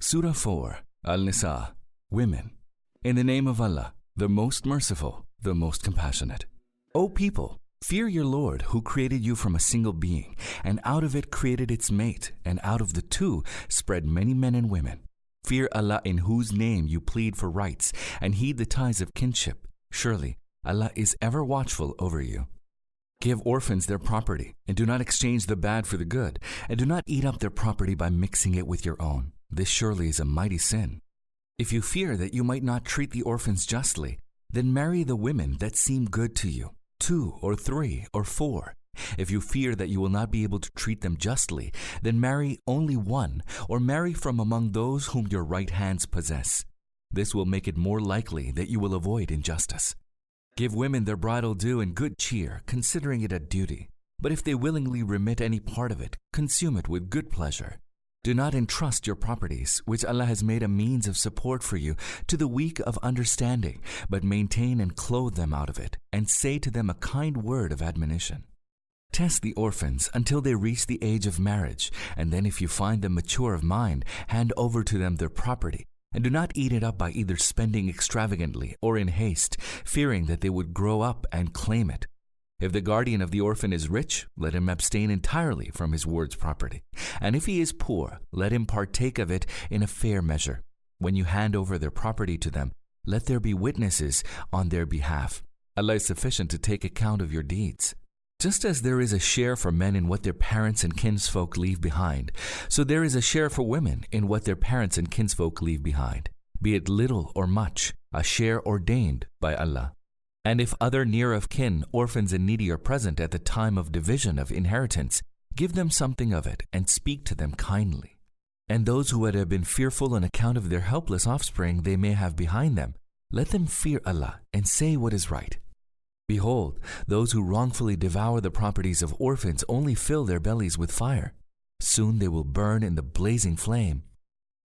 Surah 4, Al Nisa, Women. In the name of Allah, the most merciful, the most compassionate. O people, fear your Lord who created you from a single being, and out of it created its mate, and out of the two spread many men and women. Fear Allah in whose name you plead for rights, and heed the ties of kinship. Surely, Allah is ever watchful over you. Give orphans their property, and do not exchange the bad for the good, and do not eat up their property by mixing it with your own. This surely is a mighty sin. If you fear that you might not treat the orphans justly, then marry the women that seem good to you, two or three or four. If you fear that you will not be able to treat them justly, then marry only one, or marry from among those whom your right hands possess. This will make it more likely that you will avoid injustice. Give women their bridal due in good cheer, considering it a duty. But if they willingly remit any part of it, consume it with good pleasure. Do not entrust your properties, which Allah has made a means of support for you, to the weak of understanding, but maintain and clothe them out of it, and say to them a kind word of admonition. Test the orphans until they reach the age of marriage, and then if you find them mature of mind, hand over to them their property, and do not eat it up by either spending extravagantly or in haste, fearing that they would grow up and claim it. If the guardian of the orphan is rich, let him abstain entirely from his ward's property. And if he is poor, let him partake of it in a fair measure. When you hand over their property to them, let there be witnesses on their behalf. Allah is sufficient to take account of your deeds. Just as there is a share for men in what their parents and kinsfolk leave behind, so there is a share for women in what their parents and kinsfolk leave behind, be it little or much, a share ordained by Allah. And if other near of kin, orphans, and needy are present at the time of division of inheritance, give them something of it and speak to them kindly. And those who would have been fearful on account of their helpless offspring they may have behind them, let them fear Allah and say what is right. Behold, those who wrongfully devour the properties of orphans only fill their bellies with fire. Soon they will burn in the blazing flame.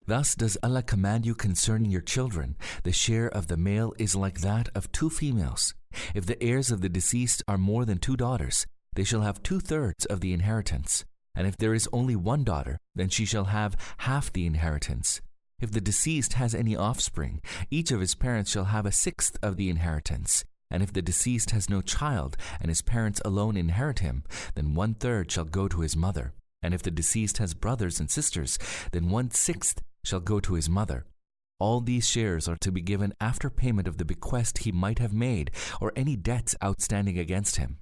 Thus does Allah command you concerning your children. The share of the male is like that of two females. If the heirs of the deceased are more than two daughters, they shall have two thirds of the inheritance. And if there is only one daughter, then she shall have half the inheritance. If the deceased has any offspring, each of his parents shall have a sixth of the inheritance. And if the deceased has no child, and his parents alone inherit him, then one third shall go to his mother. And if the deceased has brothers and sisters, then one sixth shall go to his mother. All these shares are to be given after payment of the bequest he might have made or any debts outstanding against him.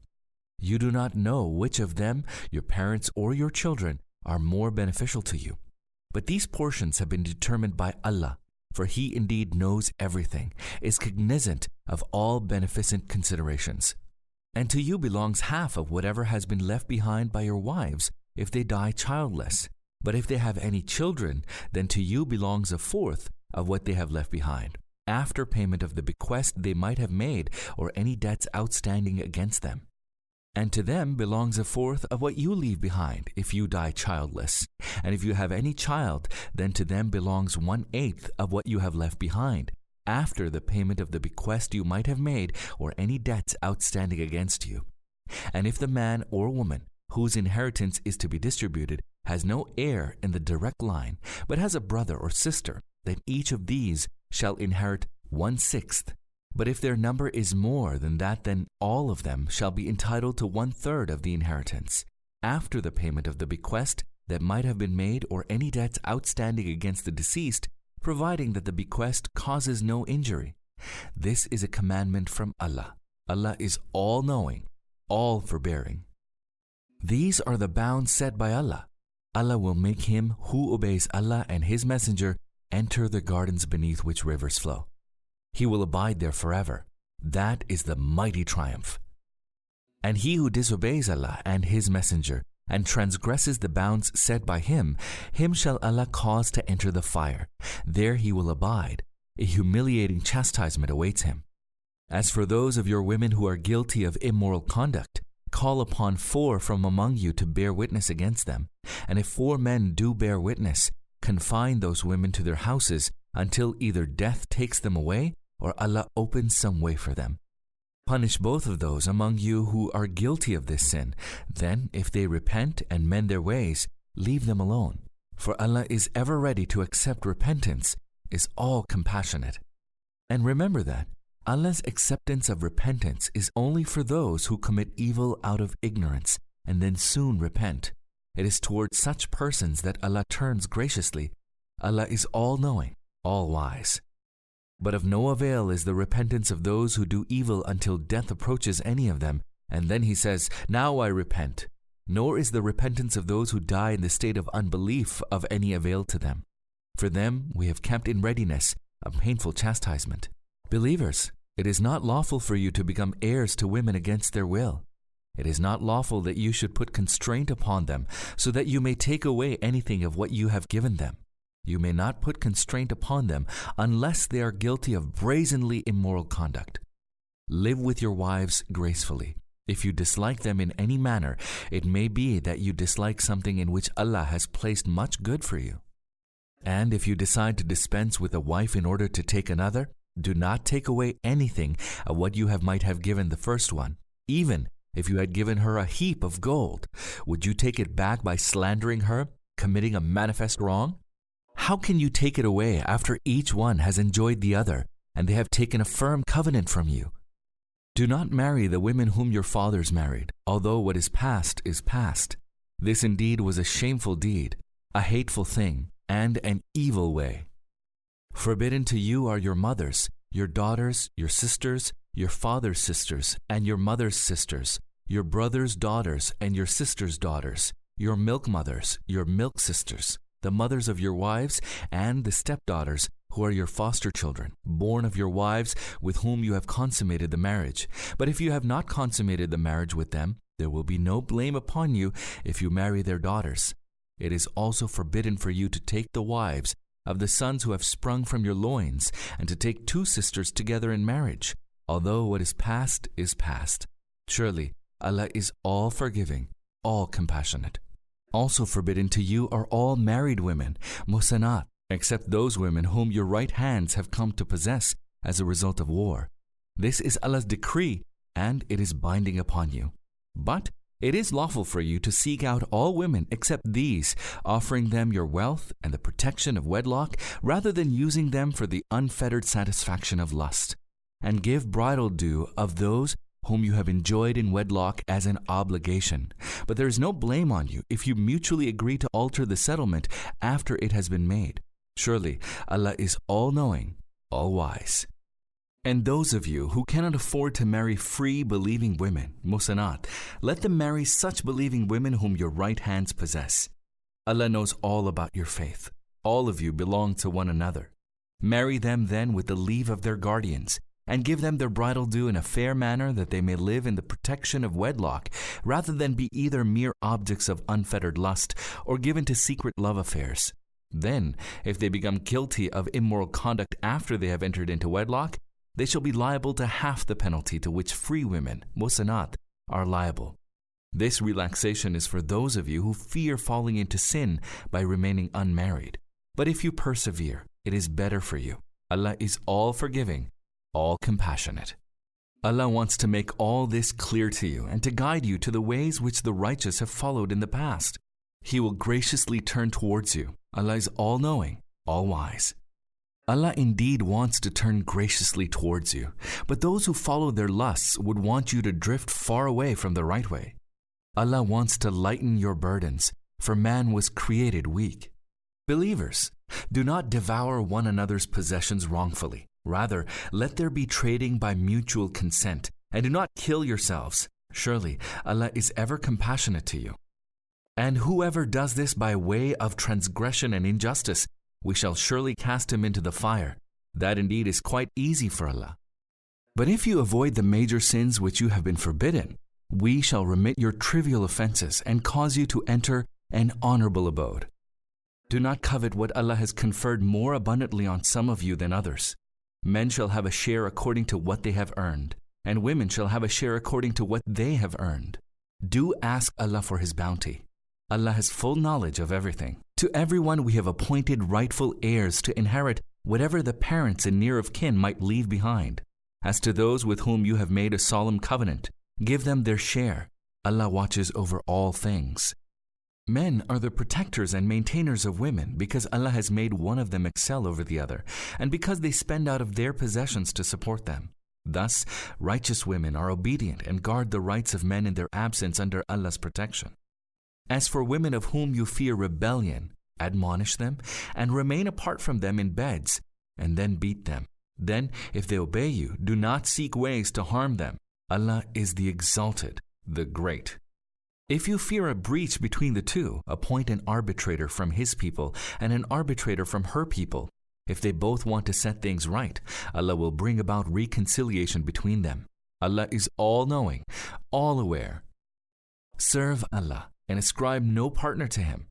You do not know which of them, your parents or your children, are more beneficial to you. But these portions have been determined by Allah, for He indeed knows everything, is cognizant of all beneficent considerations. And to you belongs half of whatever has been left behind by your wives if they die childless but if they have any children, then to you belongs a fourth of what they have left behind, after payment of the bequest they might have made or any debts outstanding against them. And to them belongs a fourth of what you leave behind if you die childless. And if you have any child, then to them belongs one eighth of what you have left behind, after the payment of the bequest you might have made or any debts outstanding against you. And if the man or woman whose inheritance is to be distributed has no heir in the direct line, but has a brother or sister, then each of these shall inherit one sixth. But if their number is more than that, then all of them shall be entitled to one third of the inheritance, after the payment of the bequest that might have been made or any debts outstanding against the deceased, providing that the bequest causes no injury. This is a commandment from Allah. Allah is all knowing, all forbearing. These are the bounds set by Allah. Allah will make him who obeys Allah and His Messenger enter the gardens beneath which rivers flow. He will abide there forever. That is the mighty triumph. And he who disobeys Allah and His Messenger and transgresses the bounds set by Him, him shall Allah cause to enter the fire. There he will abide. A humiliating chastisement awaits him. As for those of your women who are guilty of immoral conduct, call upon four from among you to bear witness against them. And if four men do bear witness, confine those women to their houses until either death takes them away or Allah opens some way for them. Punish both of those among you who are guilty of this sin. Then, if they repent and mend their ways, leave them alone. for Allah is ever ready to accept repentance, is all compassionate. And remember that Allah's acceptance of repentance is only for those who commit evil out of ignorance and then soon repent. It is towards such persons that Allah turns graciously. Allah is all knowing, all wise. But of no avail is the repentance of those who do evil until death approaches any of them, and then he says, Now I repent. Nor is the repentance of those who die in the state of unbelief of any avail to them. For them we have kept in readiness a painful chastisement. Believers, it is not lawful for you to become heirs to women against their will. It is not lawful that you should put constraint upon them, so that you may take away anything of what you have given them. You may not put constraint upon them unless they are guilty of brazenly immoral conduct. Live with your wives gracefully. If you dislike them in any manner, it may be that you dislike something in which Allah has placed much good for you. And if you decide to dispense with a wife in order to take another, do not take away anything of what you have might have given the first one, even if you had given her a heap of gold. Would you take it back by slandering her, committing a manifest wrong? How can you take it away after each one has enjoyed the other, and they have taken a firm covenant from you? Do not marry the women whom your fathers married, although what is past is past. This indeed was a shameful deed, a hateful thing, and an evil way. Forbidden to you are your mothers, your daughters, your sisters, your father's sisters, and your mother's sisters, your brother's daughters, and your sister's daughters, your milk mothers, your milk sisters, the mothers of your wives, and the stepdaughters, who are your foster children, born of your wives, with whom you have consummated the marriage. But if you have not consummated the marriage with them, there will be no blame upon you if you marry their daughters. It is also forbidden for you to take the wives of the sons who have sprung from your loins, and to take two sisters together in marriage, although what is past is past. Surely Allah is all forgiving, all compassionate. Also forbidden to you are all married women, muhsanat, except those women whom your right hands have come to possess as a result of war. This is Allah's decree, and it is binding upon you. But it is lawful for you to seek out all women except these, offering them your wealth and the protection of wedlock, rather than using them for the unfettered satisfaction of lust. And give bridal due of those whom you have enjoyed in wedlock as an obligation. But there is no blame on you if you mutually agree to alter the settlement after it has been made. Surely Allah is all knowing, all wise. And those of you who cannot afford to marry free believing women, muhsanat, let them marry such believing women whom your right hands possess. Allah knows all about your faith. All of you belong to one another. Marry them then with the leave of their guardians, and give them their bridal due in a fair manner that they may live in the protection of wedlock, rather than be either mere objects of unfettered lust or given to secret love affairs. Then, if they become guilty of immoral conduct after they have entered into wedlock, they shall be liable to half the penalty to which free women, muhsanat, are liable. This relaxation is for those of you who fear falling into sin by remaining unmarried. But if you persevere, it is better for you. Allah is all forgiving, all compassionate. Allah wants to make all this clear to you and to guide you to the ways which the righteous have followed in the past. He will graciously turn towards you. Allah is all knowing, all wise. Allah indeed wants to turn graciously towards you, but those who follow their lusts would want you to drift far away from the right way. Allah wants to lighten your burdens, for man was created weak. Believers, do not devour one another's possessions wrongfully. Rather, let there be trading by mutual consent, and do not kill yourselves. Surely Allah is ever compassionate to you. And whoever does this by way of transgression and injustice, we shall surely cast him into the fire. That indeed is quite easy for Allah. But if you avoid the major sins which you have been forbidden, we shall remit your trivial offenses and cause you to enter an honorable abode. Do not covet what Allah has conferred more abundantly on some of you than others. Men shall have a share according to what they have earned, and women shall have a share according to what they have earned. Do ask Allah for His bounty. Allah has full knowledge of everything. To everyone we have appointed rightful heirs to inherit whatever the parents and near of kin might leave behind. As to those with whom you have made a solemn covenant, give them their share. Allah watches over all things. Men are the protectors and maintainers of women because Allah has made one of them excel over the other, and because they spend out of their possessions to support them. Thus, righteous women are obedient and guard the rights of men in their absence under Allah's protection. As for women of whom you fear rebellion, admonish them and remain apart from them in beds, and then beat them. Then, if they obey you, do not seek ways to harm them. Allah is the exalted, the great. If you fear a breach between the two, appoint an arbitrator from his people and an arbitrator from her people. If they both want to set things right, Allah will bring about reconciliation between them. Allah is all knowing, all aware. Serve Allah and ascribe no partner to Him.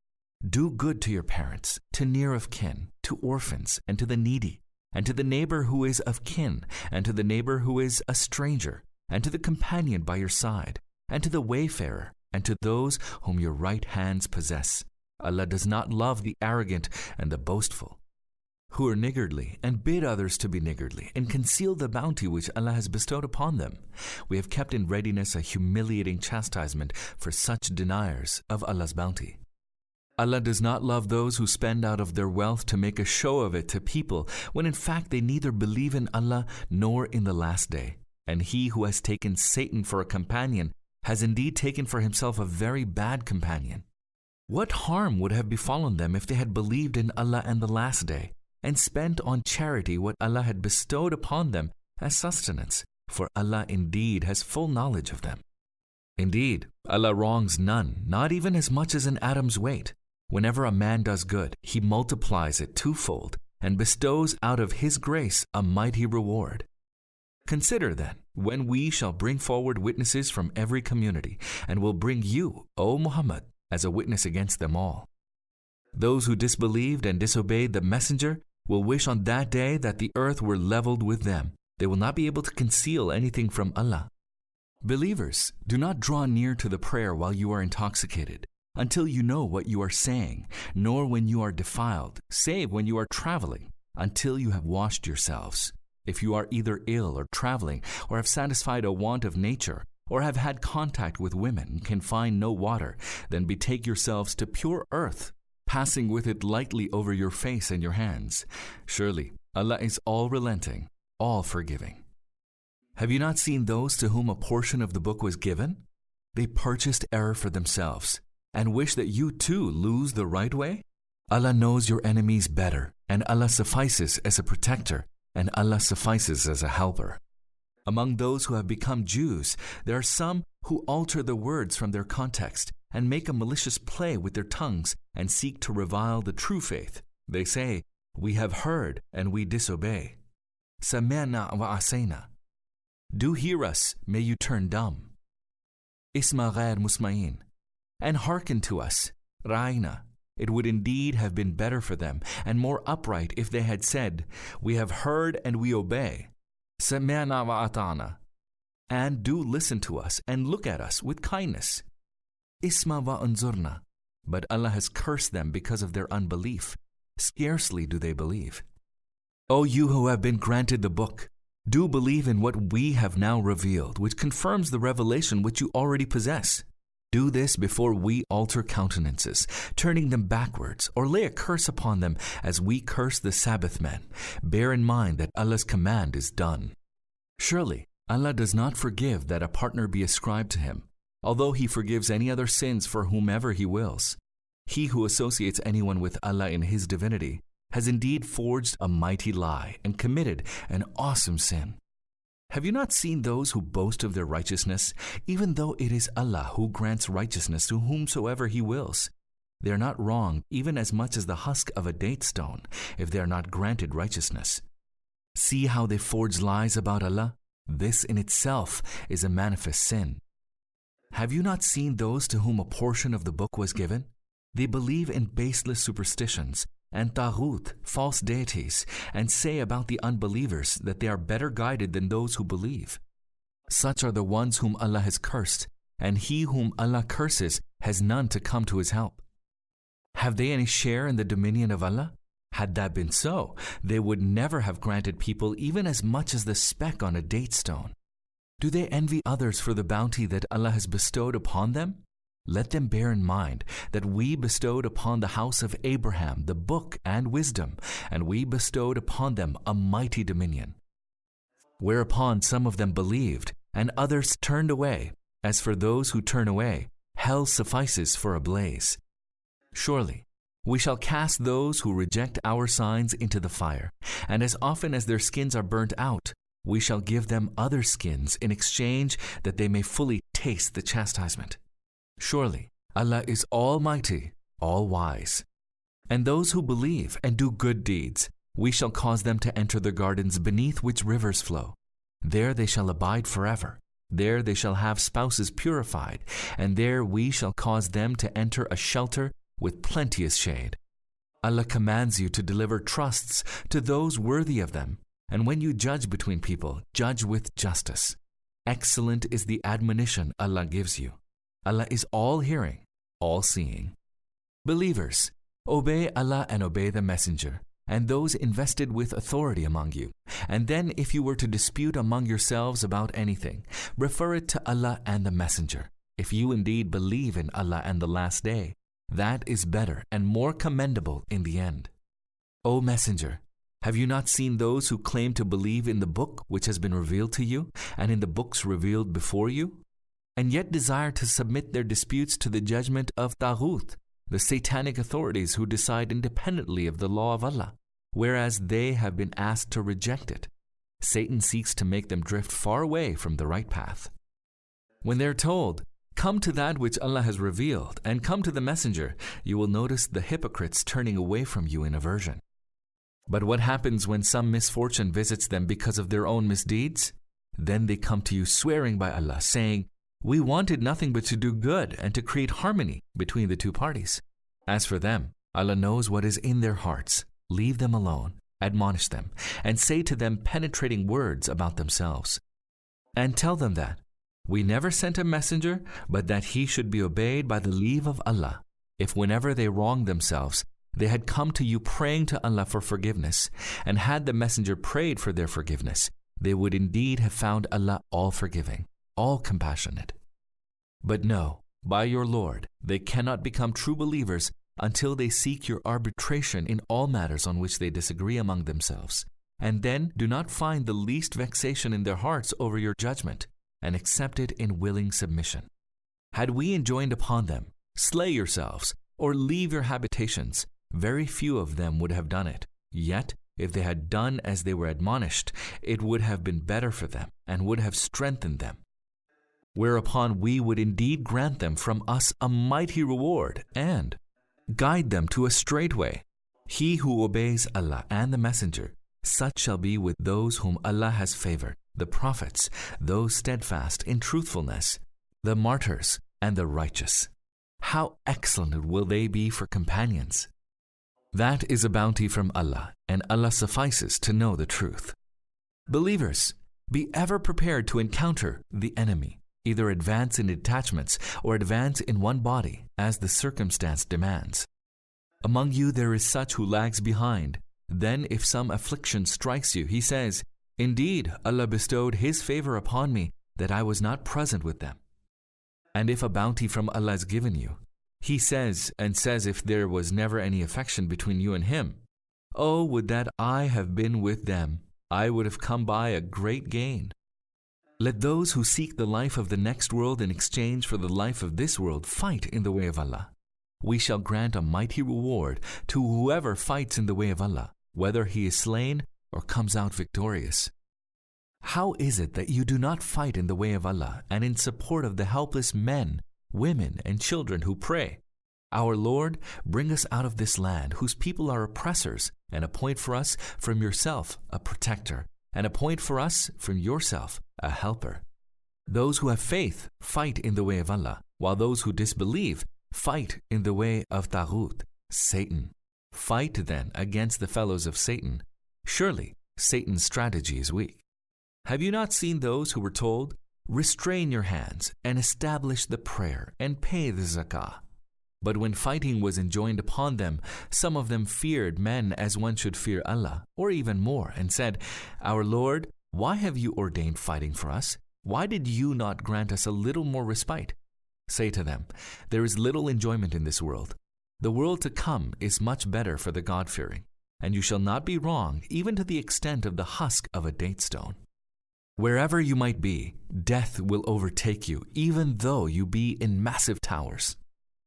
Do good to your parents, to near of kin, to orphans, and to the needy, and to the neighbor who is of kin, and to the neighbor who is a stranger, and to the companion by your side, and to the wayfarer, and to those whom your right hands possess. Allah does not love the arrogant and the boastful, who are niggardly and bid others to be niggardly and conceal the bounty which Allah has bestowed upon them. We have kept in readiness a humiliating chastisement for such deniers of Allah's bounty. Allah does not love those who spend out of their wealth to make a show of it to people when in fact they neither believe in Allah nor in the last day. And he who has taken Satan for a companion has indeed taken for himself a very bad companion. What harm would have befallen them if they had believed in Allah and the last day, and spent on charity what Allah had bestowed upon them as sustenance? For Allah indeed has full knowledge of them. Indeed, Allah wrongs none, not even as much as an atom's weight. Whenever a man does good, he multiplies it twofold and bestows out of his grace a mighty reward. Consider then when we shall bring forward witnesses from every community, and will bring you, O Muhammad, as a witness against them all. Those who disbelieved and disobeyed the Messenger will wish on that day that the earth were leveled with them. They will not be able to conceal anything from Allah. Believers, do not draw near to the prayer while you are intoxicated, until you know what you are saying, nor when you are defiled, save when you are traveling, until you have washed yourselves. If you are either ill or traveling, or have satisfied a want of nature, or have had contact with women can find no water, then betake yourselves to pure earth, passing with it lightly over your face and your hands. Surely Allah is all relenting, all forgiving. Have you not seen those to whom a portion of the book was given? They purchased error for themselves and wish that you too lose the right way? Allah knows your enemies better, and Allah suffices as a protector and Allah suffices as a helper. Among those who have become Jews, there are some who alter the words from their context and make a malicious play with their tongues and seek to revile the true faith. They say, We have heard and we disobey. Sami'na wa asayna. Do hear us, may you turn dumb. Isma ghair musma'in. And hearken to us, Ra'ina. It would indeed have been better for them and more upright if they had said, We have heard and we obey. Sami'na wa ata'na. And do listen to us and look at us with kindness. Isma wa unzurna. But Allah has cursed them because of their unbelief. Scarcely do they believe. O you who have been granted the book, do believe in what we have now revealed, which confirms the revelation which you already possess. Do this before we alter countenances, turning them backwards, or lay a curse upon them as we curse the Sabbath men. Bear in mind that Allah's command is done. Surely, Allah does not forgive that a partner be ascribed to him, although He forgives any other sins for whomever He wills. He who associates anyone with Allah in His divinity has indeed forged a mighty lie and committed an awesome sin. Have you not seen those who boast of their righteousness, even though it is Allah who grants righteousness to whomsoever He wills? They are not wrong even as much as the husk of a date stone if they are not granted righteousness. See how they forge lies about Allah? This in itself is a manifest sin. Have you not seen those to whom a portion of the book was given? They believe in baseless superstitions and taghut, false deities, and say about the unbelievers that they are better guided than those who believe. Such are the ones whom Allah has cursed, and he whom Allah curses has none to come to his help. Have they any share in the dominion of Allah? Had that been so, they would never have granted people even as much as the speck on a date stone. Do they envy others for the bounty that Allah has bestowed upon them? let them bear in mind that we bestowed upon the house of Abraham the book and wisdom, and we bestowed upon them a mighty dominion. Whereupon some of them believed, and others turned away. As for those who turn away, hell suffices for a blaze. Surely, we shall cast those who reject our signs into the fire, and as often as their skins are burnt out, we shall give them other skins in exchange that they may fully taste the chastisement. Surely Allah is Almighty, All Wise. And those who believe and do good deeds, we shall cause them to enter the gardens beneath which rivers flow. There they shall abide forever. There they shall have spouses purified, and there we shall cause them to enter a shelter with plenteous shade. Allah commands you to deliver trusts to those worthy of them, and when you judge between people, judge with justice. Excellent is the admonition Allah gives you. Allah is all hearing, all seeing. Believers, obey Allah and obey the Messenger, and those invested with authority among you. And then, if you were to dispute among yourselves about anything, refer it to Allah and the Messenger. If you indeed believe in Allah and the Last Day, that is better and more commendable in the end. O Messenger, have you not seen those who claim to believe in the book which has been revealed to you, and in the books revealed before you? and yet desire to submit their disputes to the judgment of Taghut, the satanic authorities who decide independently of the law of Allah, whereas they have been asked to reject it. Satan seeks to make them drift far away from the right path. When they're told, Come to that which Allah has revealed, and come to the Messenger, you will notice the hypocrites turning away from you in aversion. But what happens when some misfortune visits them because of their own misdeeds? Then they come to you swearing by Allah, saying, we wanted nothing but to do good and to create harmony between the two parties. As for them, Allah knows what is in their hearts. Leave them alone, admonish them, and say to them penetrating words about themselves. And tell them that we never sent a messenger, but that he should be obeyed by the leave of Allah. If whenever they wronged themselves, they had come to you praying to Allah for forgiveness, and had the messenger prayed for their forgiveness, they would indeed have found Allah all forgiving all compassionate. But no, by your Lord, they cannot become true believers until they seek your arbitration in all matters on which they disagree among themselves, and then do not find the least vexation in their hearts over your judgment, and accept it in willing submission. Had we enjoined upon them, slay yourselves, or leave your habitations, very few of them would have done it. Yet, if they had done as they were admonished, it would have been better for them, and would have strengthened them whereupon we would indeed grant them from us a mighty reward and guide them to a straight way. He who obeys Allah and the Messenger, such shall be with those whom Allah has favored, the prophets, those steadfast in truthfulness, the martyrs, and the righteous. How excellent will they be for companions! That is a bounty from Allah, and Allah suffices to know the truth. Believers, be ever prepared to encounter the enemy either advance in detachments or advance in one body as the circumstance demands. Among you there is such who lags behind. Then, if some affliction strikes you, he says, Indeed, Allah bestowed His favor upon me that I was not present with them. And if a bounty from Allah is given you, he says, and says if there was never any affection between you and him, Oh, would that I have been with them! I would have come by a great gain. Let those who seek the life of the next world in exchange for the life of this world fight in the way of Allah. We shall grant a mighty reward to whoever fights in the way of Allah, whether he is slain or comes out victorious. How is it that you do not fight in the way of Allah and in support of the helpless men, women, and children who pray? Our Lord, bring us out of this land whose people are oppressors, and appoint for us from yourself a protector and appoint for us from yourself a helper. Those who have faith fight in the way of Allah, while those who disbelieve fight in the way of Taghut, Satan. Fight then against the fellows of Satan. Surely Satan's strategy is weak. Have you not seen those who were told, Restrain your hands and establish the prayer and pay the zakah? But when fighting was enjoined upon them, some of them feared men as one should fear Allah, or even more, and said, Our Lord, why have you ordained fighting for us? Why did you not grant us a little more respite? Say to them, There is little enjoyment in this world. The world to come is much better for the God fearing, and you shall not be wrong even to the extent of the husk of a date stone. Wherever you might be, death will overtake you, even though you be in massive towers.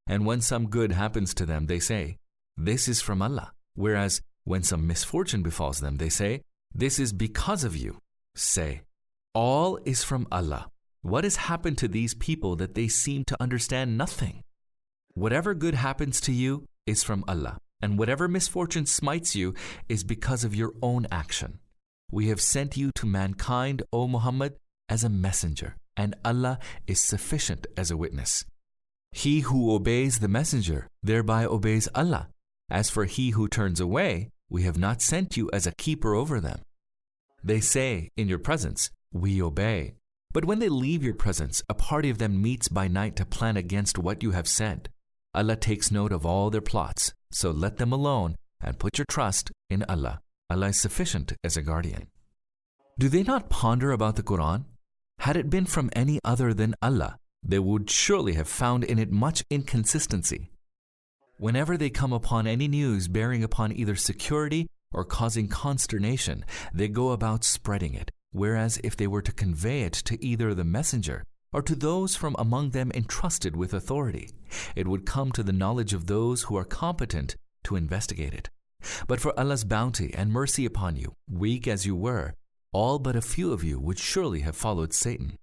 And when some good happens to them, they say, This is from Allah. Whereas when some misfortune befalls them, they say, This is because of you. Say, All is from Allah. What has happened to these people that they seem to understand nothing? Whatever good happens to you is from Allah, and whatever misfortune smites you is because of your own action. We have sent you to mankind, O Muhammad, as a messenger, and Allah is sufficient as a witness. He who obeys the messenger thereby obeys Allah. As for he who turns away, we have not sent you as a keeper over them. They say, in your presence, We obey. But when they leave your presence, a party of them meets by night to plan against what you have said. Allah takes note of all their plots, so let them alone and put your trust in Allah. Allah is sufficient as a guardian. Do they not ponder about the Quran? Had it been from any other than Allah, they would surely have found in it much inconsistency. Whenever they come upon any news bearing upon either security or causing consternation, they go about spreading it, whereas if they were to convey it to either the messenger or to those from among them entrusted with authority, it would come to the knowledge of those who are competent to investigate it. But for Allah's bounty and mercy upon you, weak as you were, all but a few of you would surely have followed Satan.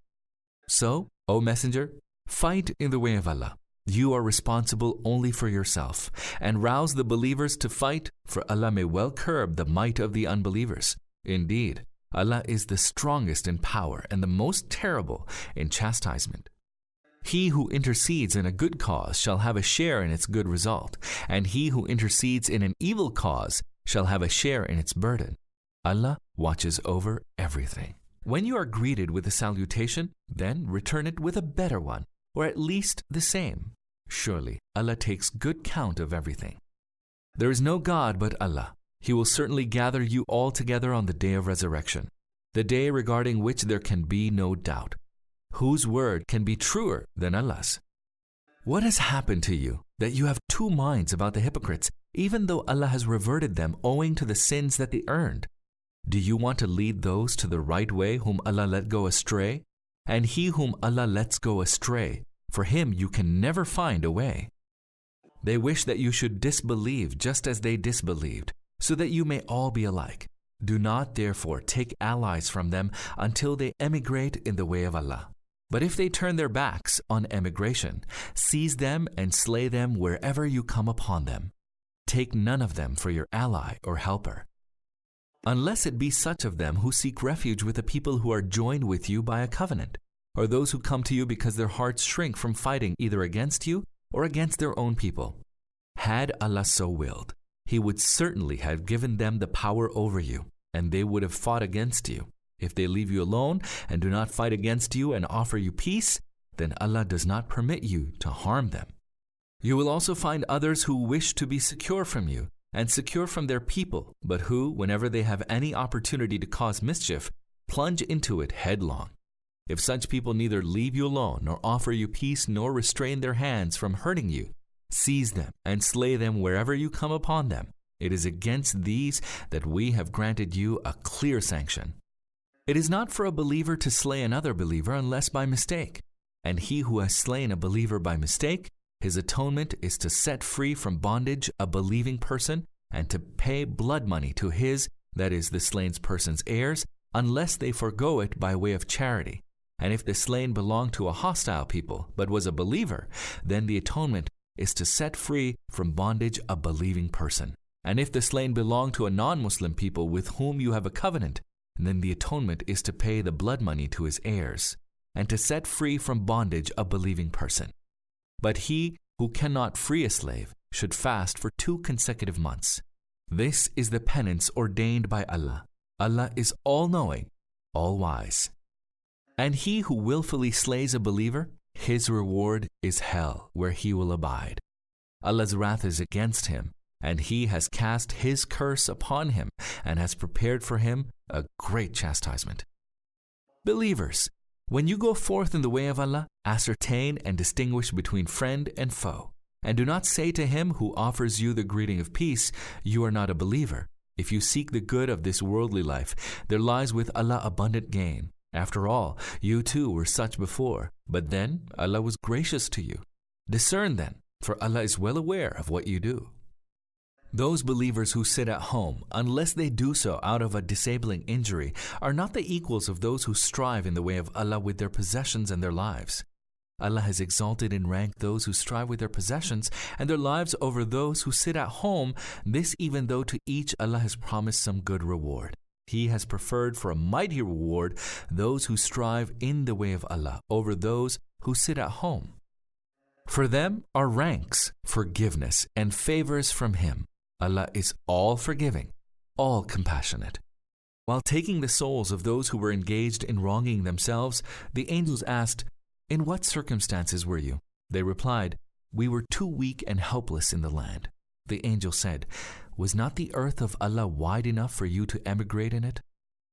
So, O Messenger, fight in the way of Allah. You are responsible only for yourself, and rouse the believers to fight, for Allah may well curb the might of the unbelievers. Indeed, Allah is the strongest in power and the most terrible in chastisement. He who intercedes in a good cause shall have a share in its good result, and he who intercedes in an evil cause shall have a share in its burden. Allah watches over everything. When you are greeted with a salutation, then return it with a better one, or at least the same. Surely Allah takes good count of everything. There is no God but Allah. He will certainly gather you all together on the day of resurrection, the day regarding which there can be no doubt whose word can be truer than Allah's? What has happened to you that you have two minds about the hypocrites, even though Allah has reverted them owing to the sins that they earned? Do you want to lead those to the right way whom Allah let go astray? And he whom Allah lets go astray, for him you can never find a way. They wish that you should disbelieve just as they disbelieved, so that you may all be alike. Do not therefore take allies from them until they emigrate in the way of Allah. But if they turn their backs on emigration, seize them and slay them wherever you come upon them. Take none of them for your ally or helper. Unless it be such of them who seek refuge with the people who are joined with you by a covenant, or those who come to you because their hearts shrink from fighting either against you or against their own people. Had Allah so willed, He would certainly have given them the power over you, and they would have fought against you. If they leave you alone and do not fight against you and offer you peace, then Allah does not permit you to harm them. You will also find others who wish to be secure from you and secure from their people, but who, whenever they have any opportunity to cause mischief, plunge into it headlong. If such people neither leave you alone nor offer you peace nor restrain their hands from hurting you, seize them and slay them wherever you come upon them. It is against these that we have granted you a clear sanction. It is not for a believer to slay another believer unless by mistake. And he who has slain a believer by mistake, his atonement is to set free from bondage a believing person and to pay blood money to his, that is, the slain person's heirs, unless they forego it by way of charity. And if the slain belonged to a hostile people, but was a believer, then the atonement is to set free from bondage a believing person. And if the slain belonged to a non Muslim people with whom you have a covenant, then the atonement is to pay the blood money to his heirs and to set free from bondage a believing person. But he who cannot free a slave should fast for two consecutive months. This is the penance ordained by Allah. Allah is all knowing, all wise. And he who willfully slays a believer, his reward is hell, where he will abide. Allah's wrath is against him, and he has cast his curse upon him and has prepared for him a great chastisement. Believers, When you go forth in the way of Allah, ascertain and distinguish between friend and foe. And do not say to him who offers you the greeting of peace, You are not a believer. If you seek the good of this worldly life, there lies with Allah abundant gain. After all, you too were such before, but then Allah was gracious to you. Discern then, for Allah is well aware of what you do. Those believers who sit at home, unless they do so out of a disabling injury, are not the equals of those who strive in the way of Allah with their possessions and their lives. Allah has exalted in rank those who strive with their possessions and their lives over those who sit at home, this even though to each Allah has promised some good reward. He has preferred for a mighty reward those who strive in the way of Allah over those who sit at home. For them are ranks, forgiveness, and favors from Him. Allah is all forgiving, all compassionate. While taking the souls of those who were engaged in wronging themselves, the angels asked, In what circumstances were you? They replied, We were too weak and helpless in the land. The angel said, Was not the earth of Allah wide enough for you to emigrate in it?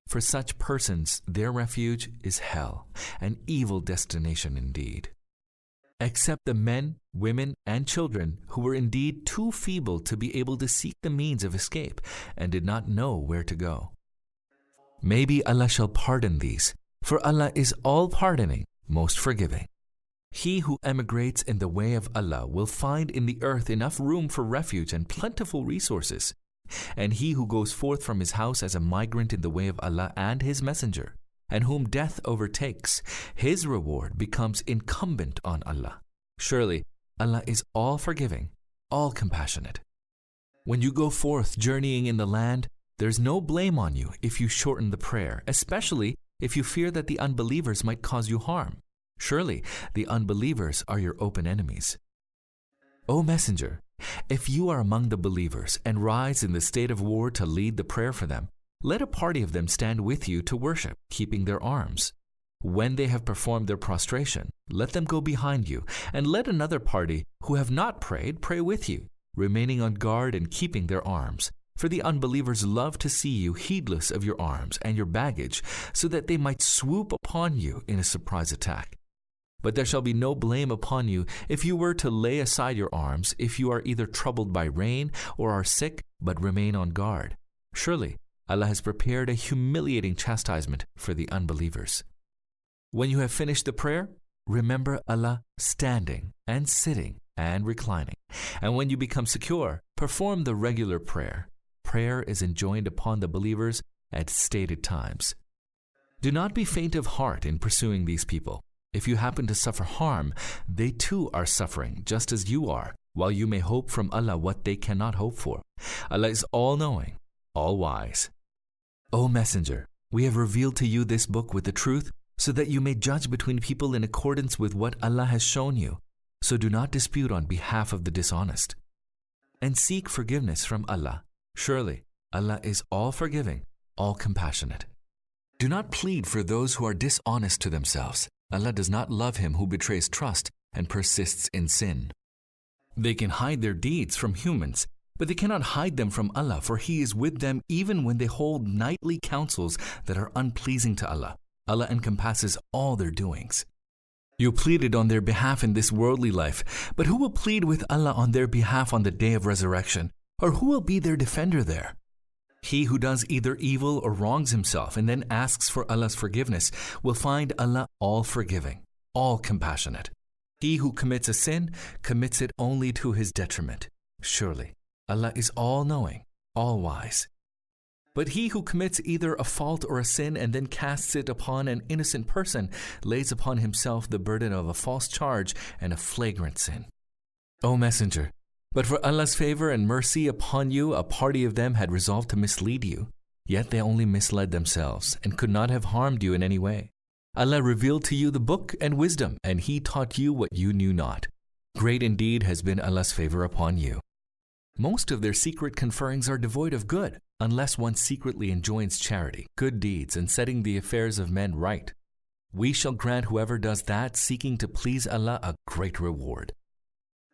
For such persons, their refuge is hell, an evil destination indeed except the men, women, and children who were indeed too feeble to be able to seek the means of escape and did not know where to go. Maybe Allah shall pardon these, for Allah is all pardoning, most forgiving. He who emigrates in the way of Allah will find in the earth enough room for refuge and plentiful resources. And he who goes forth from his house as a migrant in the way of Allah and His Messenger and whom death overtakes, his reward becomes incumbent on Allah. Surely, Allah is all forgiving, all compassionate. When you go forth journeying in the land, there's no blame on you if you shorten the prayer, especially if you fear that the unbelievers might cause you harm. Surely, the unbelievers are your open enemies. O Messenger, if you are among the believers and rise in the state of war to lead the prayer for them, let a party of them stand with you to worship, keeping their arms. When they have performed their prostration, let them go behind you, and let another party who have not prayed pray with you, remaining on guard and keeping their arms. For the unbelievers love to see you heedless of your arms and your baggage, so that they might swoop upon you in a surprise attack. But there shall be no blame upon you if you were to lay aside your arms, if you are either troubled by rain or are sick, but remain on guard. Surely Allah has prepared a humiliating chastisement for the unbelievers. When you have finished the prayer, remember Allah standing and sitting and reclining. And when you become secure, perform the regular prayer. Prayer is enjoined upon the believers at stated times. Do not be faint of heart in pursuing these people. If you happen to suffer harm, they too are suffering just as you are, while you may hope from Allah what they cannot hope for. Allah is all knowing, all wise. O Messenger, we have revealed to you this book with the truth so that you may judge between people in accordance with what Allah has shown you. So do not dispute on behalf of the dishonest. And seek forgiveness from Allah. Surely, Allah is all forgiving, all compassionate. Do not plead for those who are dishonest to themselves. Allah does not love him who betrays trust and persists in sin. They can hide their deeds from humans but they cannot hide them from Allah, for He is with them even when they hold nightly councils that are unpleasing to Allah. Allah encompasses all their doings. You pleaded on their behalf in this worldly life, but who will plead with Allah on their behalf on the day of resurrection? Or who will be their defender there? He who does either evil or wrongs himself and then asks for Allah's forgiveness will find Allah all forgiving, all compassionate. He who commits a sin commits it only to his detriment. Surely, Allah is all knowing, all wise. But he who commits either a fault or a sin and then casts it upon an innocent person lays upon himself the burden of a false charge and a flagrant sin. O Messenger, but for Allah's favor and mercy upon you, a party of them had resolved to mislead you. Yet they only misled themselves and could not have harmed you in any way. Allah revealed to you the book and wisdom, and He taught you what you knew not. Great indeed has been Allah's favor upon you. Most of their secret conferrings are devoid of good, unless one secretly enjoins charity, good deeds, and setting the affairs of men right. We shall grant whoever does that, seeking to please Allah, a great reward.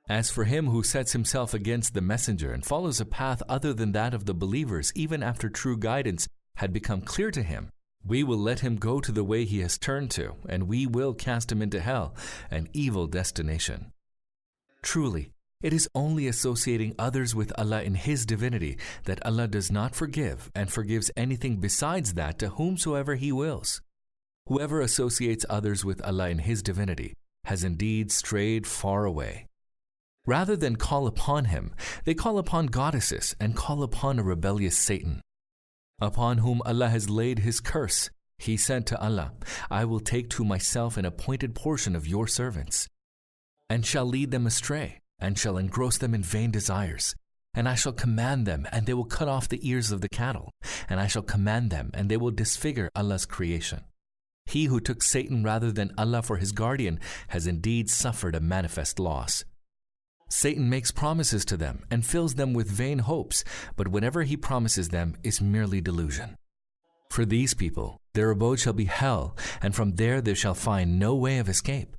As for him who sets himself against the messenger and follows a path other than that of the believers, even after true guidance had become clear to him, We will let him go to the way he has turned to, and we will cast him into hell, an evil destination. Truly, it is only associating others with Allah in His divinity that Allah does not forgive and forgives anything besides that to whomsoever He wills. Whoever associates others with Allah in His divinity has indeed strayed far away. Rather than call upon Him, they call upon goddesses and call upon a rebellious Satan upon whom Allah has laid his curse. He said to Allah, I will take to myself an appointed portion of your servants, and shall lead them astray, and shall engross them in vain desires. And I shall command them, and they will cut off the ears of the cattle, and I shall command them, and they will disfigure Allah's creation. He who took Satan rather than Allah for his guardian has indeed suffered a manifest loss. Satan makes promises to them and fills them with vain hopes, but whatever he promises them is merely delusion. For these people, their abode shall be hell, and from there they shall find no way of escape.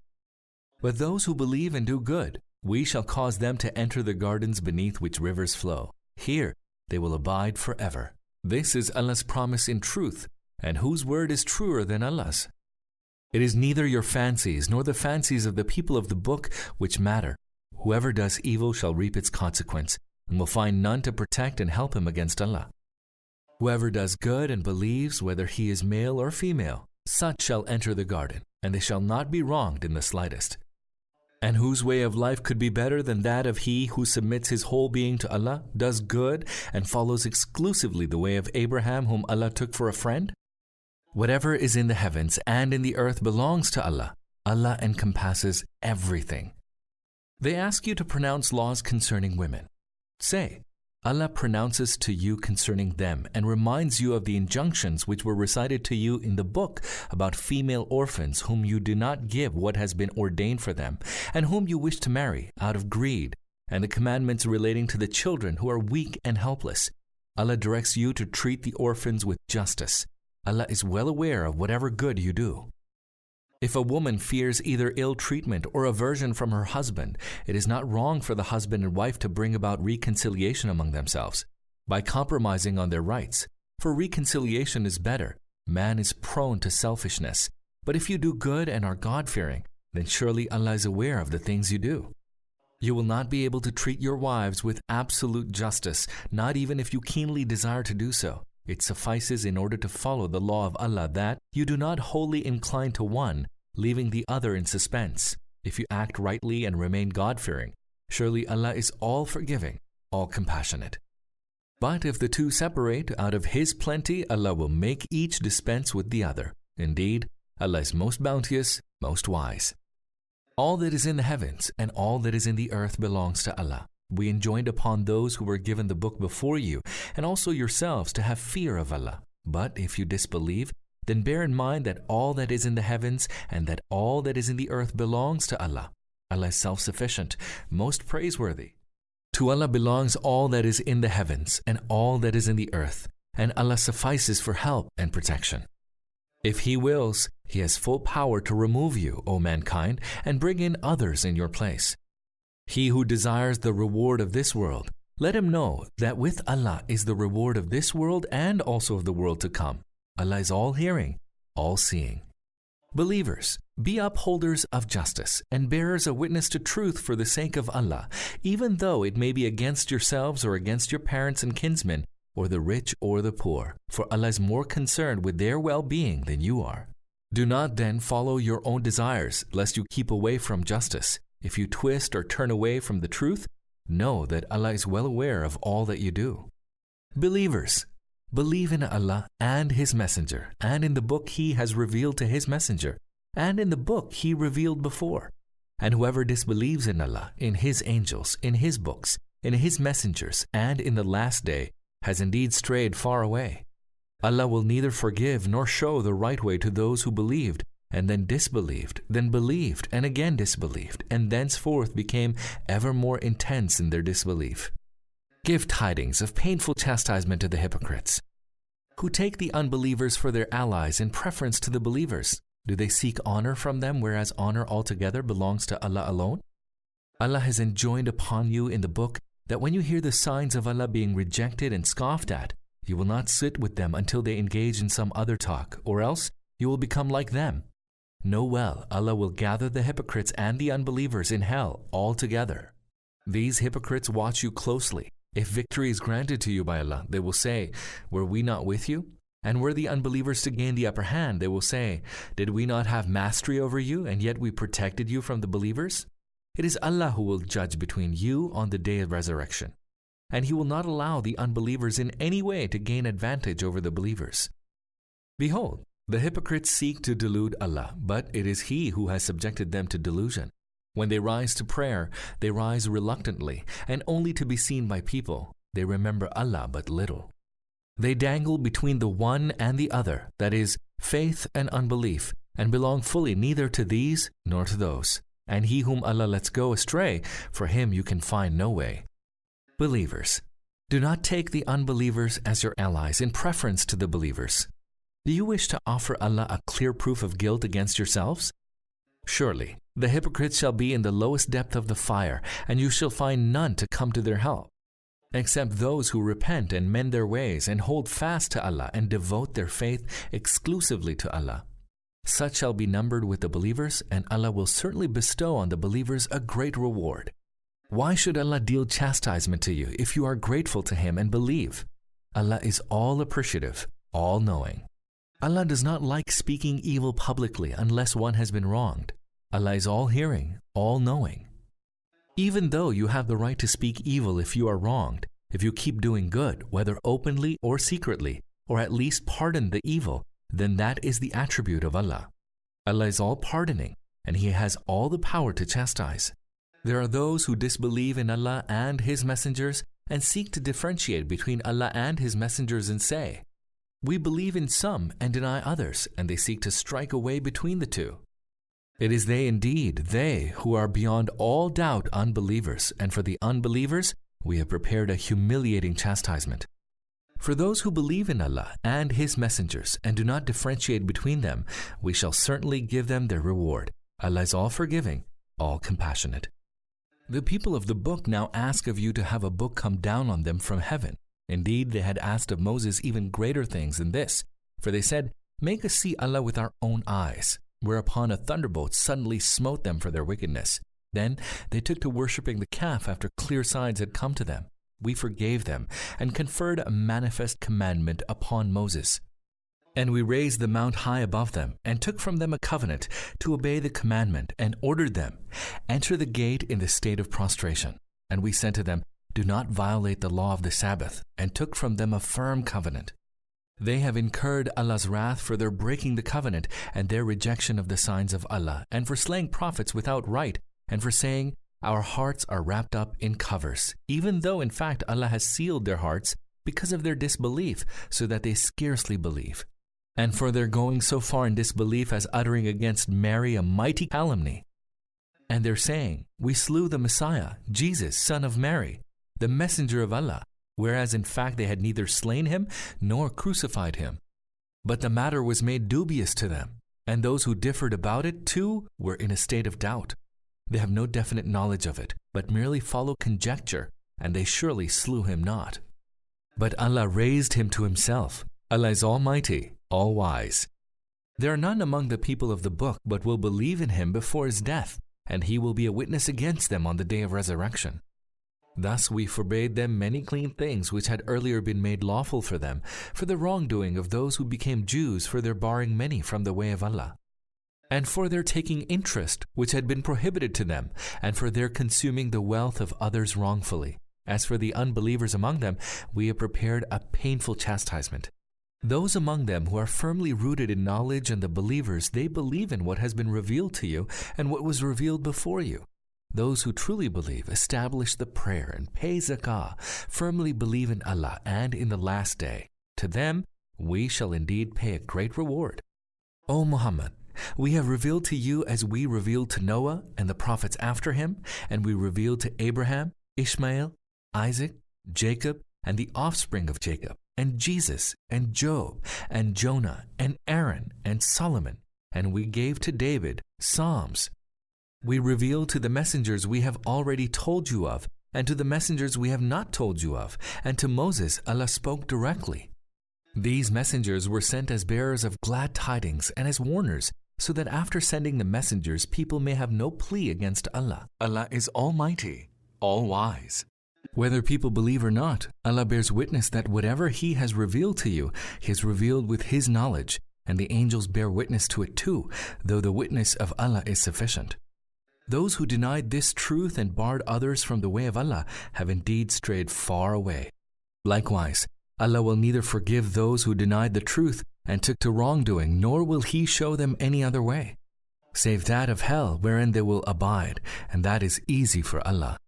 But those who believe and do good, we shall cause them to enter the gardens beneath which rivers flow. Here they will abide forever. This is Allah's promise in truth, and whose word is truer than Allah's? It is neither your fancies nor the fancies of the people of the book which matter, Whoever does evil shall reap its consequence, and will find none to protect and help him against Allah. Whoever does good and believes, whether he is male or female, such shall enter the garden, and they shall not be wronged in the slightest. And whose way of life could be better than that of he who submits his whole being to Allah, does good, and follows exclusively the way of Abraham, whom Allah took for a friend? Whatever is in the heavens and in the earth belongs to Allah. Allah encompasses everything. They ask you to pronounce laws concerning women. Say, Allah pronounces to you concerning them and reminds you of the injunctions which were recited to you in the book about female orphans whom you do not give what has been ordained for them and whom you wish to marry out of greed, and the commandments relating to the children who are weak and helpless. Allah directs you to treat the orphans with justice. Allah is well aware of whatever good you do. If a woman fears either ill treatment or aversion from her husband, it is not wrong for the husband and wife to bring about reconciliation among themselves by compromising on their rights. For reconciliation is better. Man is prone to selfishness. But if you do good and are God fearing, then surely Allah is aware of the things you do. You will not be able to treat your wives with absolute justice, not even if you keenly desire to do so. It suffices in order to follow the law of Allah that you do not wholly incline to one, leaving the other in suspense. If you act rightly and remain God fearing, surely Allah is all forgiving, all compassionate. But if the two separate, out of His plenty, Allah will make each dispense with the other. Indeed, Allah is most bounteous, most wise. All that is in the heavens and all that is in the earth belongs to Allah. We enjoined upon those who were given the book before you, and also yourselves, to have fear of Allah. But if you disbelieve, then bear in mind that all that is in the heavens and that all that is in the earth belongs to Allah. Allah is self sufficient, most praiseworthy. To Allah belongs all that is in the heavens and all that is in the earth, and Allah suffices for help and protection. If He wills, He has full power to remove you, O mankind, and bring in others in your place. He who desires the reward of this world, let him know that with Allah is the reward of this world and also of the world to come. Allah is all hearing, all seeing. Believers, be upholders of justice and bearers of witness to truth for the sake of Allah, even though it may be against yourselves or against your parents and kinsmen, or the rich or the poor, for Allah is more concerned with their well being than you are. Do not then follow your own desires, lest you keep away from justice. If you twist or turn away from the truth, know that Allah is well aware of all that you do. Believers, believe in Allah and His Messenger, and in the book He has revealed to His Messenger, and in the book He revealed before. And whoever disbelieves in Allah, in His angels, in His books, in His messengers, and in the last day, has indeed strayed far away. Allah will neither forgive nor show the right way to those who believed and then disbelieved, then believed, and again disbelieved, and thenceforth became ever more intense in their disbelief. Give tidings of painful chastisement to the hypocrites, who take the unbelievers for their allies in preference to the believers. Do they seek honor from them, whereas honor altogether belongs to Allah alone? Allah has enjoined upon you in the book that when you hear the signs of Allah being rejected and scoffed at, You will not sit with them until they engage in some other talk, or else you will become like them. Know well, Allah will gather the hypocrites and the unbelievers in hell all together. These hypocrites watch you closely. If victory is granted to you by Allah, they will say, Were we not with you? And were the unbelievers to gain the upper hand, they will say, Did we not have mastery over you, and yet we protected you from the believers? It is Allah who will judge between you on the day of resurrection and he will not allow the unbelievers in any way to gain advantage over the believers. Behold, the hypocrites seek to delude Allah, but it is He who has subjected them to delusion. When they rise to prayer, they rise reluctantly and only to be seen by people. They remember Allah but little. They dangle between the one and the other, that is, faith and unbelief, and belong fully neither to these nor to those. And he whom Allah lets go astray, for him you can find no way. Believers, do not take the unbelievers as your allies in preference to the believers. Do you wish to offer Allah a clear proof of guilt against yourselves? Surely, the hypocrites shall be in the lowest depth of the fire, and you shall find none to come to their help, except those who repent and mend their ways and hold fast to Allah and devote their faith exclusively to Allah. Such shall be numbered with the believers, and Allah will certainly bestow on the believers a great reward. Why should Allah deal chastisement to you if you are grateful to Him and believe? Allah is all appreciative, all knowing. Allah does not like speaking evil publicly unless one has been wronged. Allah is all hearing, all knowing. Even though you have the right to speak evil if you are wronged, if you keep doing good, whether openly or secretly, or at least pardon the evil, then that is the attribute of Allah. Allah is all pardoning, and He has all the power to chastise. There are those who disbelieve in Allah and His messengers and seek to differentiate between Allah and His messengers and say, We believe in some and deny others, and they seek to strike a way between the two. It is they indeed, they who are beyond all doubt unbelievers, and for the unbelievers, we have prepared a humiliating chastisement. For those who believe in Allah and His messengers and do not differentiate between them, we shall certainly give them their reward. Allah is all forgiving, all compassionate. The people of the book now ask of you to have a book come down on them from heaven. Indeed, they had asked of Moses even greater things than this, for they said, Make us see Allah with our own eyes. Whereupon a thunderbolt suddenly smote them for their wickedness. Then they took to worshipping the calf after clear signs had come to them. We forgave them and conferred a manifest commandment upon Moses. And we raised the mount high above them, and took from them a covenant to obey the commandment, and ordered them, Enter the gate in the state of prostration. And we said to them, Do not violate the law of the Sabbath, and took from them a firm covenant. They have incurred Allah's wrath for their breaking the covenant, and their rejection of the signs of Allah, and for slaying prophets without right, and for saying, Our hearts are wrapped up in covers, even though in fact Allah has sealed their hearts because of their disbelief, so that they scarcely believe and for their going so far in disbelief as uttering against Mary a mighty calumny. And they're saying, We slew the Messiah, Jesus, son of Mary, the messenger of Allah, whereas in fact they had neither slain him nor crucified him. But the matter was made dubious to them, and those who differed about it too were in a state of doubt. They have no definite knowledge of it, but merely follow conjecture, and they surely slew him not. But Allah raised him to himself. Allah is Almighty, all wise. There are none among the people of the book but will believe in him before his death, and he will be a witness against them on the day of resurrection. Thus we forbade them many clean things which had earlier been made lawful for them, for the wrongdoing of those who became Jews for their barring many from the way of Allah, and for their taking interest which had been prohibited to them, and for their consuming the wealth of others wrongfully. As for the unbelievers among them, we have prepared a painful chastisement. Those among them who are firmly rooted in knowledge and the believers, they believe in what has been revealed to you and what was revealed before you. Those who truly believe establish the prayer and pay zakah, firmly believe in Allah and in the last day. To them, we shall indeed pay a great reward. O Muhammad, we have revealed to you as we revealed to Noah and the prophets after him, and we revealed to Abraham, Ishmael, Isaac, Jacob, and the offspring of Jacob and Jesus and Job and Jonah and Aaron and Solomon, and we gave to David Psalms. We revealed to the messengers we have already told you of, and to the messengers we have not told you of, and to Moses Allah spoke directly. These messengers were sent as bearers of glad tidings and as warners, so that after sending the messengers, people may have no plea against Allah. Allah is Almighty, All Wise. Whether people believe or not, Allah bears witness that whatever He has revealed to you, He has revealed with His knowledge, and the angels bear witness to it too, though the witness of Allah is sufficient. Those who denied this truth and barred others from the way of Allah have indeed strayed far away. Likewise, Allah will neither forgive those who denied the truth and took to wrongdoing, nor will He show them any other way, save that of hell wherein they will abide, and that is easy for Allah.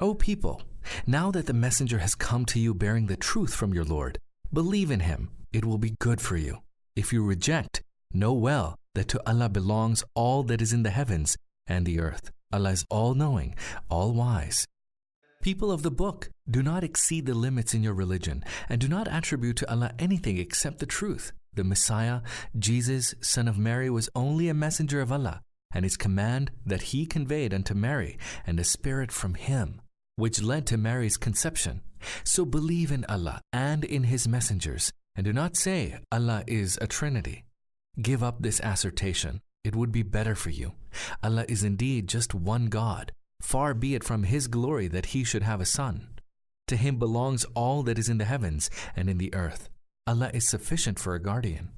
O people, now that the messenger has come to you bearing the truth from your Lord, believe in him, it will be good for you. If you reject, know well that to Allah belongs all that is in the heavens and the earth. Allah is all knowing, all wise. People of the book, do not exceed the limits in your religion, and do not attribute to Allah anything except the truth. The Messiah, Jesus, son of Mary, was only a messenger of Allah, and his command that he conveyed unto Mary, and a spirit from him, which led to Mary's conception. So believe in Allah and in his messengers, and do not say Allah is a trinity. Give up this assertion. It would be better for you. Allah is indeed just one God. Far be it from his glory that he should have a son. To him belongs all that is in the heavens and in the earth. Allah is sufficient for a guardian.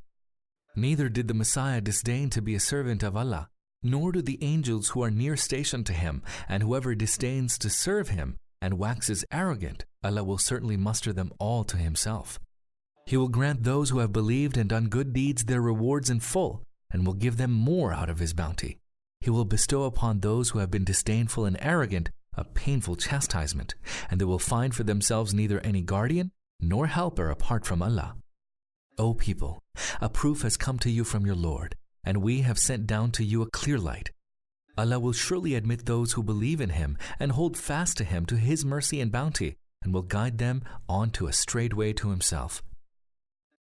Neither did the Messiah disdain to be a servant of Allah, nor do the angels who are near stationed to him, and whoever disdains to serve him and waxes arrogant, Allah will certainly muster them all to himself. He will grant those who have believed and done good deeds their rewards in full, and will give them more out of his bounty. He will bestow upon those who have been disdainful and arrogant a painful chastisement, and they will find for themselves neither any guardian nor helper apart from Allah. O people, a proof has come to you from your Lord, and we have sent down to you a clear light. Allah will surely admit those who believe in Him and hold fast to Him to His mercy and bounty, and will guide them on to a straight way to Himself.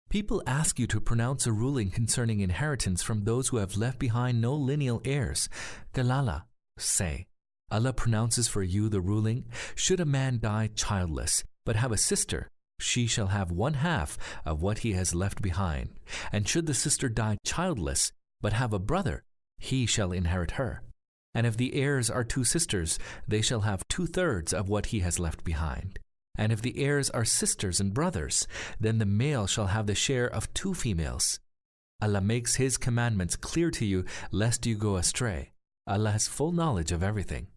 People ask you to pronounce a ruling concerning inheritance from those who have left behind no lineal heirs. Kalala, say, Allah pronounces for you the ruling Should a man die childless, but have a sister, she shall have one half of what he has left behind. And should the sister die childless, but have a brother, he shall inherit her. And if the heirs are two sisters, they shall have two thirds of what he has left behind. And if the heirs are sisters and brothers, then the male shall have the share of two females. Allah makes His commandments clear to you, lest you go astray. Allah has full knowledge of everything.